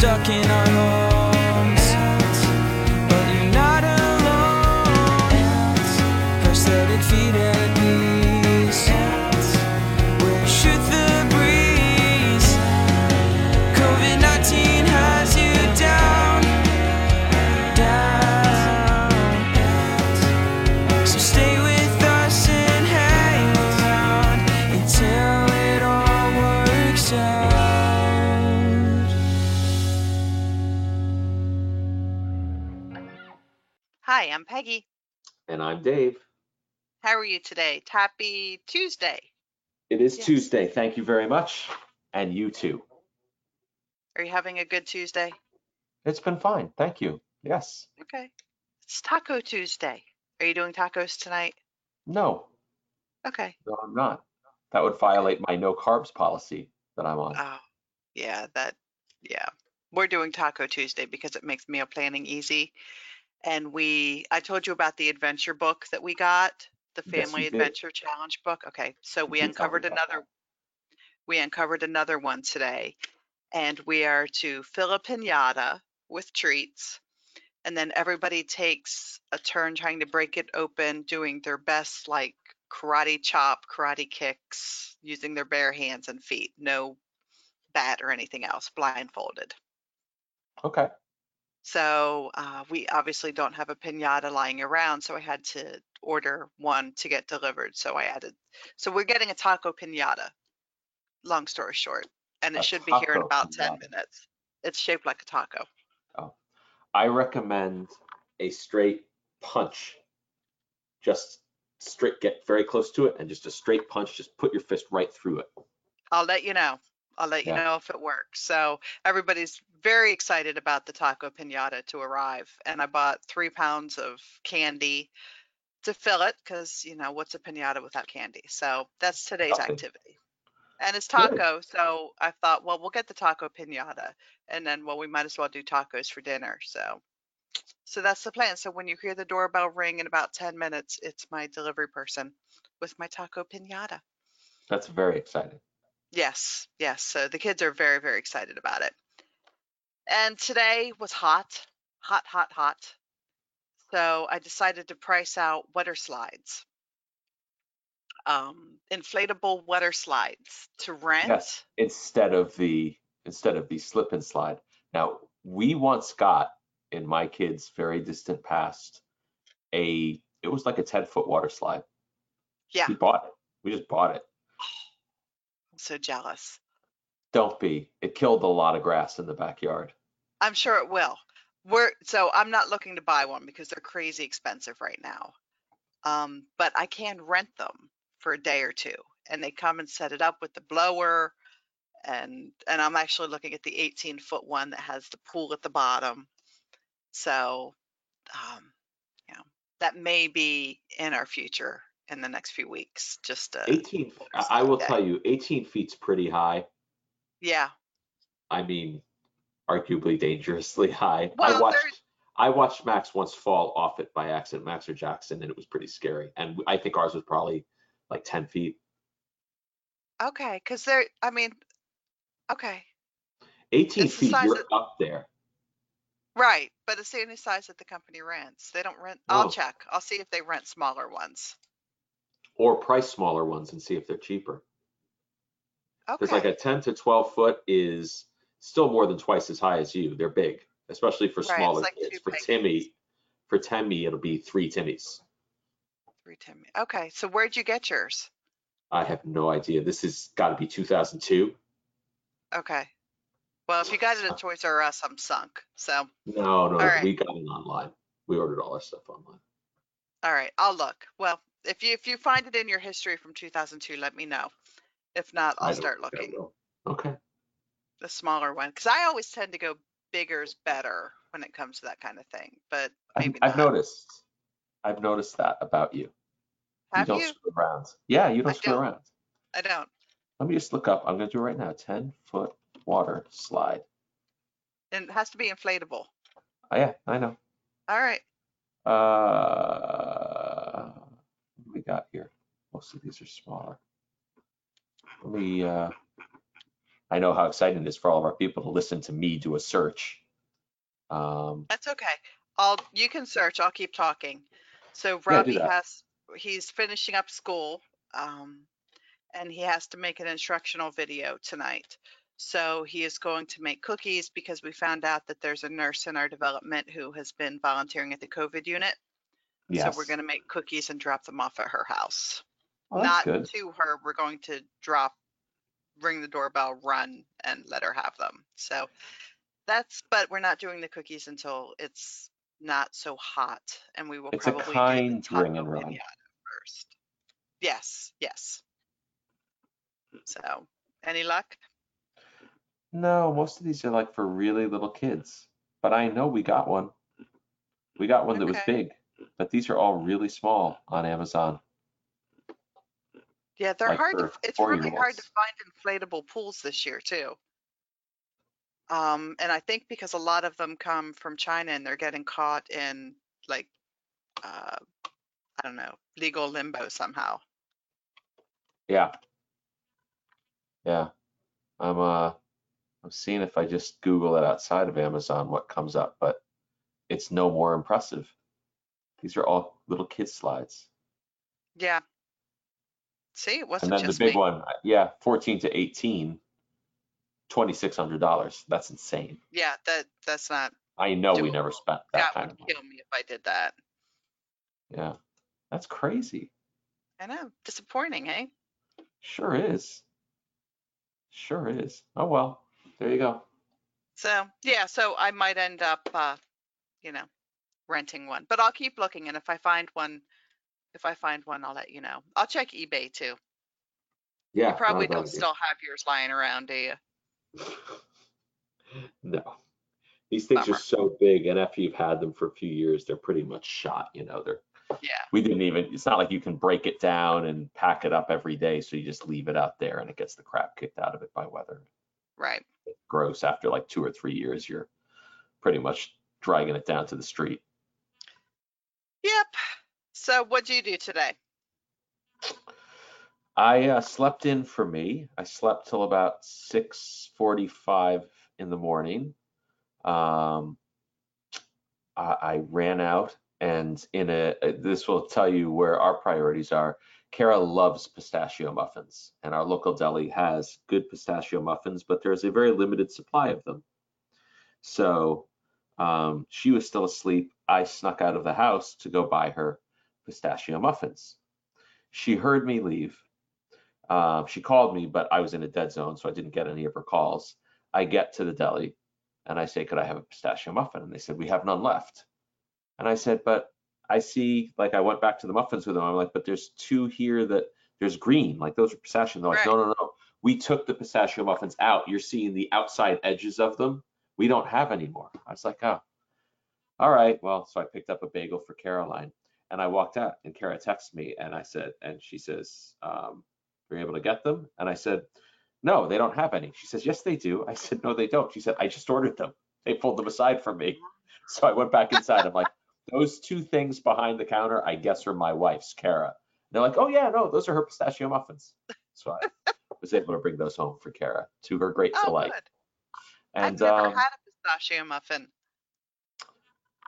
stuck in our homes. Hi, I'm Peggy. And I'm Dave. How are you today? Happy Tuesday. It is Yes. Tuesday. Thank you very much. And you too. Are you having a good Tuesday? It's been fine. Thank you. Yes. Okay. It's Taco Tuesday. Are you doing tacos tonight? No, Okay. no, I'm not. That would violate my no carbs policy that I'm on. Oh, yeah, that, yeah. We're doing Taco Tuesday because it makes meal planning easy. And we, I told you about the adventure book that we got, the Yes, Family you did. Adventure Challenge book. Okay, so we You did tell me uncovered about another, we uncovered another one today. And we are to fill a pinata with treats. And then everybody takes a turn trying to break it open, doing their best, like karate chop, karate kicks, using their bare hands and feet. No bat or anything else, blindfolded. Okay. So uh, we obviously don't have a pinata lying around, so I had to order one to get delivered. So I added, so we're getting a taco pinata. Long story short, and it A should be here in about 10 minutes. It's shaped like a taco. Oh, I recommend a straight punch. Just straight, get very close to it and just a straight punch. Just put your fist right through it. I'll let you know. I'll let you Yeah. know if it works. So everybody's very excited about the taco pinata to arrive. And I bought three pounds of candy to fill it because, you know, what's a pinata without candy? So that's today's activity. And it's Good. taco. So I thought, well, we'll get the taco pinata. And then, well, we might as well do tacos for dinner. So. So that's the plan. So when you hear the doorbell ring in about 10 minutes, it's my delivery person with my taco pinata. That's very exciting. Yes, yes. So the kids are very, very excited about it. And today was hot, hot, hot, hot. So I decided to price out water slides, um, inflatable water slides to rent. Yes. Instead of the instead of the slip and slide. Now we once got in my kids' very distant past a it was like a 10 foot water slide. Yeah, We bought it. We just bought it. So jealous. Don't be. It killed a lot of grass in the backyard. I'm sure it will. We're so I'm not looking to buy one because they're crazy expensive right now. Um, but I can rent them for a day or two, and they come and set it up with the blower, and and I'm actually looking at the 18 foot one that has the pool at the bottom. So, um, know, that may be in our future in the next few weeks. Just uh, 18 I- will tell you 18 feet's pretty high. yeah. I mean arguably dangerously high. Well, I there- watched I watched Max once fall off it by accident, Max or Jackson, and it was pretty scary. And I think ours was probably like 10 feet. Okay, because they're. I mean, okay. 18 It's feet, you're of- up there. Right, but it's the only size that the company rents. They don't rent. I'll Oh. check. I'll see if they rent smaller ones. Or price smaller ones and see if they're cheaper. Okay. Like a 10 to 12 foot is still more than twice as high as you. They're big, especially for Right, smaller like kids. For. Timmy, for Timmy, it'll be three Timmys. Three ten. Okay, so where'd you get yours? I have no idea. This has got to be 2002. Okay. Well, if you got it at Toys R Us, I'm sunk. So, No, no, right. we got it online. We ordered all our stuff online. all right, I'll look. Well, if you if you find it in your history from 2002, let me know. If not, I'll start looking. Okay. The smaller one, because I always tend to go bigger's better when it comes to that kind of thing. But I've, maybe I've noticed. I've noticed that about you. Have you don't you? screw around. Yeah, you don't I screw don't. around. I don't. Let me just look up. I'm going to do it right now. 10 foot water slide. And it has to be inflatable. Oh, yeah, I know. All right. Uh, what do we got here? Most of these are smaller. Let me, uh, I know how exciting it is for all of our people to listen to me do a search. Um, That's okay. I'll, you can search, I'll keep talking. So Robbie that. has, he's finishing up school, um, and he has to make an instructional video tonight. So he is going to make cookies because we found out that there's a nurse in our development who has been volunteering at the COVID unit. yes. So we're gonna make cookies and drop them off at her house. Oh, well, Not good. to her, we're going to drop, ring the doorbell, run and let her have them. So that's, but we're not doing the cookies until it's not so hot and we will It's a probably do the kind ring and run. first. Yes, yes. So, any luck? No, most of these are like for really little kids, but I know we got one. We got one that was big, but these are all really small on Amazon. Yeah, they're Like hard to, it's really hard to find inflatable pools this year too. Um, and I think because a lot of them come from China and they're getting caught in like, uh, I don't know, legal limbo somehow. Yeah. Yeah. I'm uh I'm seeing if I just Google it outside of Amazon what comes up, but it's no more impressive. These are all little kid slides. Yeah. See, it wasn't And then the just big me. one, yeah, 14 to 18, $2,600. That's insane. Yeah, that that's not I know we Doable. never spent that that kind would of money. kill me if I did that. Yeah. That's crazy. I know, disappointing, eh? Sure is. Sure is. Oh well, there you go. So yeah, so I might end up, uh, you know, renting one, but I'll keep looking, and if I find one, if I find one, I'll let you know. I'll check eBay too. Yeah. You probably not a bad don't idea. still have yours lying around, do you? No. These things are so big, and after you've had them for a few years, they're pretty much shot. You know, they're Yeah, we didn't even. It's not like you can break it down and pack it up every day, so you just leave it out there, and it gets the crap kicked out of it by weather. right. Gross. After like two or three years, you're pretty much dragging it down to the street. Yep. So what'd you do today? I uh, slept in for me. I slept till about 6:45 in the morning. Um, I, I ran out, and in a uh, this will tell you where our priorities are. Kara loves pistachio muffins, and our local deli has good pistachio muffins, but there's a very limited supply of them. So um, she was still asleep. I snuck out of the house to go buy her pistachio muffins. She heard me leave. Um, she called me, but I was in a dead zone, so I didn't get any of her calls. I get to the deli and I say, Could I have a pistachio muffin? And they said, We have none left. And I said, But I see, like, I went back to the muffins with them. I'm like, But there's two here that there's green, like those are pistachio. They're like, No, no, no. We took the pistachio muffins out. You're seeing the outside edges of them. We don't have any more. I was like, Oh, all right. Well, so I picked up a bagel for Caroline and I walked out and Kara texted me and I said, and she says, um, Were you able to get them? And I said, No, they don't have any. She says, Yes, they do. I said, No, they don't. She said, I just ordered them. They pulled them aside for me. So I went back inside. I'm like, Those two things behind the counter, I guess are my wife's, Kara. And they're like, Oh, yeah, no, those are her pistachio muffins. So I was able to bring those home for Kara to her great Oh, delight. good. And I've never um, had a pistachio muffin.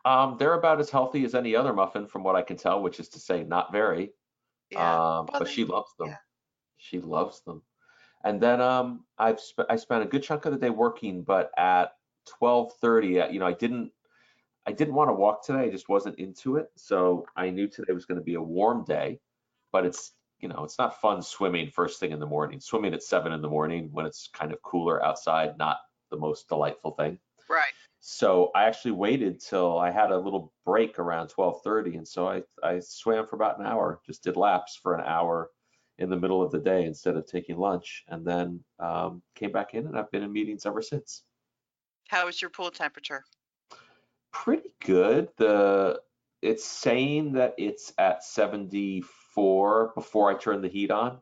Um, they're about as healthy as any other muffin, from what I can tell, which is to say, not very. Yeah. Um, Well, but then- she loves them. yeah. She loves them. And then um, I've sp- I spent a good chunk of the day working, but at 12:30, uh, you know, I didn't I didn't want to walk today. I just wasn't into it. So I knew today was going to be a warm day, but it's you know it's not fun swimming first thing in the morning. Swimming at seven in the morning when it's kind of cooler outside, not the most delightful thing. Right. So I actually waited till I had a little break around 12:30, and so I I swam for about an hour, just did laps for an hour in the middle of the day instead of taking lunch, and then um, came back in, and I've been in meetings ever since. How is your pool temperature? Pretty good. The it's saying that it's at 74 before I turn the heat on.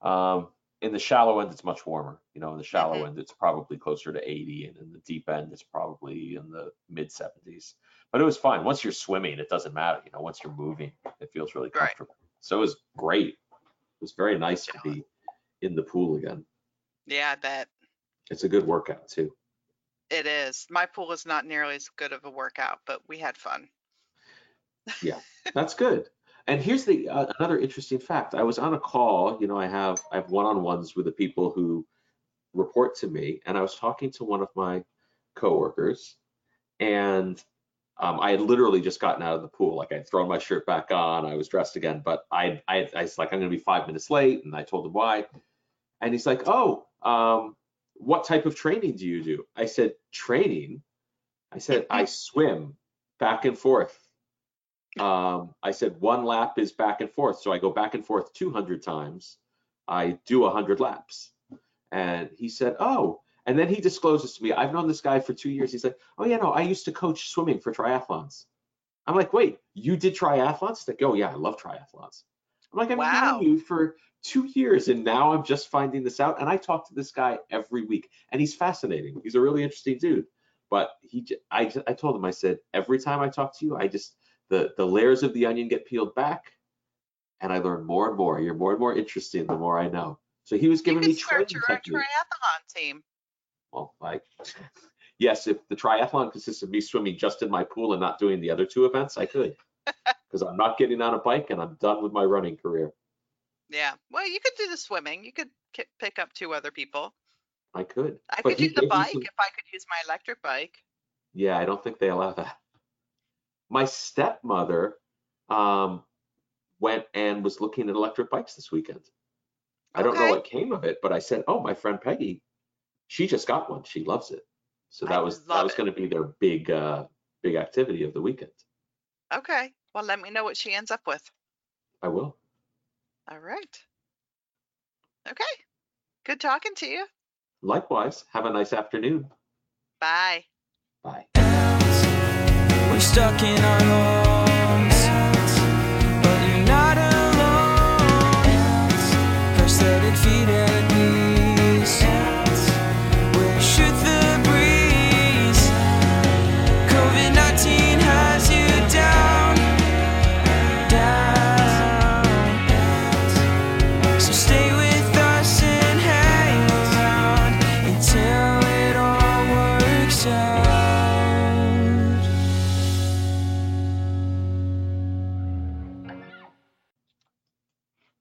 Um, in the shallow end, it's much warmer. You know, in the shallow Mhm. end, it's probably closer to 80, and in the deep end, it's probably in the mid 70s. But it was fine. Once you're swimming, it doesn't matter. You know, once you're moving, it feels really Right. comfortable. So it was great. It was very nice to be in the pool again. Yeah, I bet. It's a good workout too. It is. My pool is not nearly as good of a workout, but we had fun. Yeah, that's good. And here's the uh, another interesting fact. I was on a call. You know, I have I have one-on-ones with the people who report to me, and I was talking to one of my coworkers, and um, I had literally just gotten out of the pool. Like I'd thrown my shirt back on, I was dressed again, but I I, I was like, I'm gonna be five minutes late, and I told him why, and he's like, Oh, um, what type of training do you do? I said, Training. I said, I swim back and forth um, I said one lap is back and forth. So I go back and forth 200 times. I do 100 laps. And he said, oh, and then he discloses to me, I've known this guy for two years. He's like, oh, yeah, no, I used to coach swimming for triathlons. I'm like, wait, you did triathlons? Like, oh, yeah, I love triathlons. I'm like, I've Wow. known you for two years and now I'm just finding this out. And I talk to this guy every week and he's fascinating. He's a really interesting dude. But he, I, I told him, I said, every time I talk to you, I just, the, the layers of the onion get peeled back and I learn more and more. You're more and more interesting the more I know. So he was You giving could me start your own triathlon team. Oh, well, like, yes, if the triathlon consists of me swimming just in my pool and not doing the other two events, I could. Because I'm not getting on a bike and I'm done with my running career. Yeah. Well, you could do the swimming. You could ki- pick up two other people. I could. I But could do the bike some- if I could use my electric bike. Yeah, I don't think they allow that. My stepmother um, went and was looking at electric bikes this weekend. I don't know what came of it, but I said, "Oh, my friend Peggy, she just got one. She loves it." So I that was that was it. going to be their big uh, big activity of the weekend. Okay. Well, let me know what she ends up with. I will. All right. Okay. Good talking to you. Likewise. Have a nice afternoon. Bye. Bye. We're stuck in our home.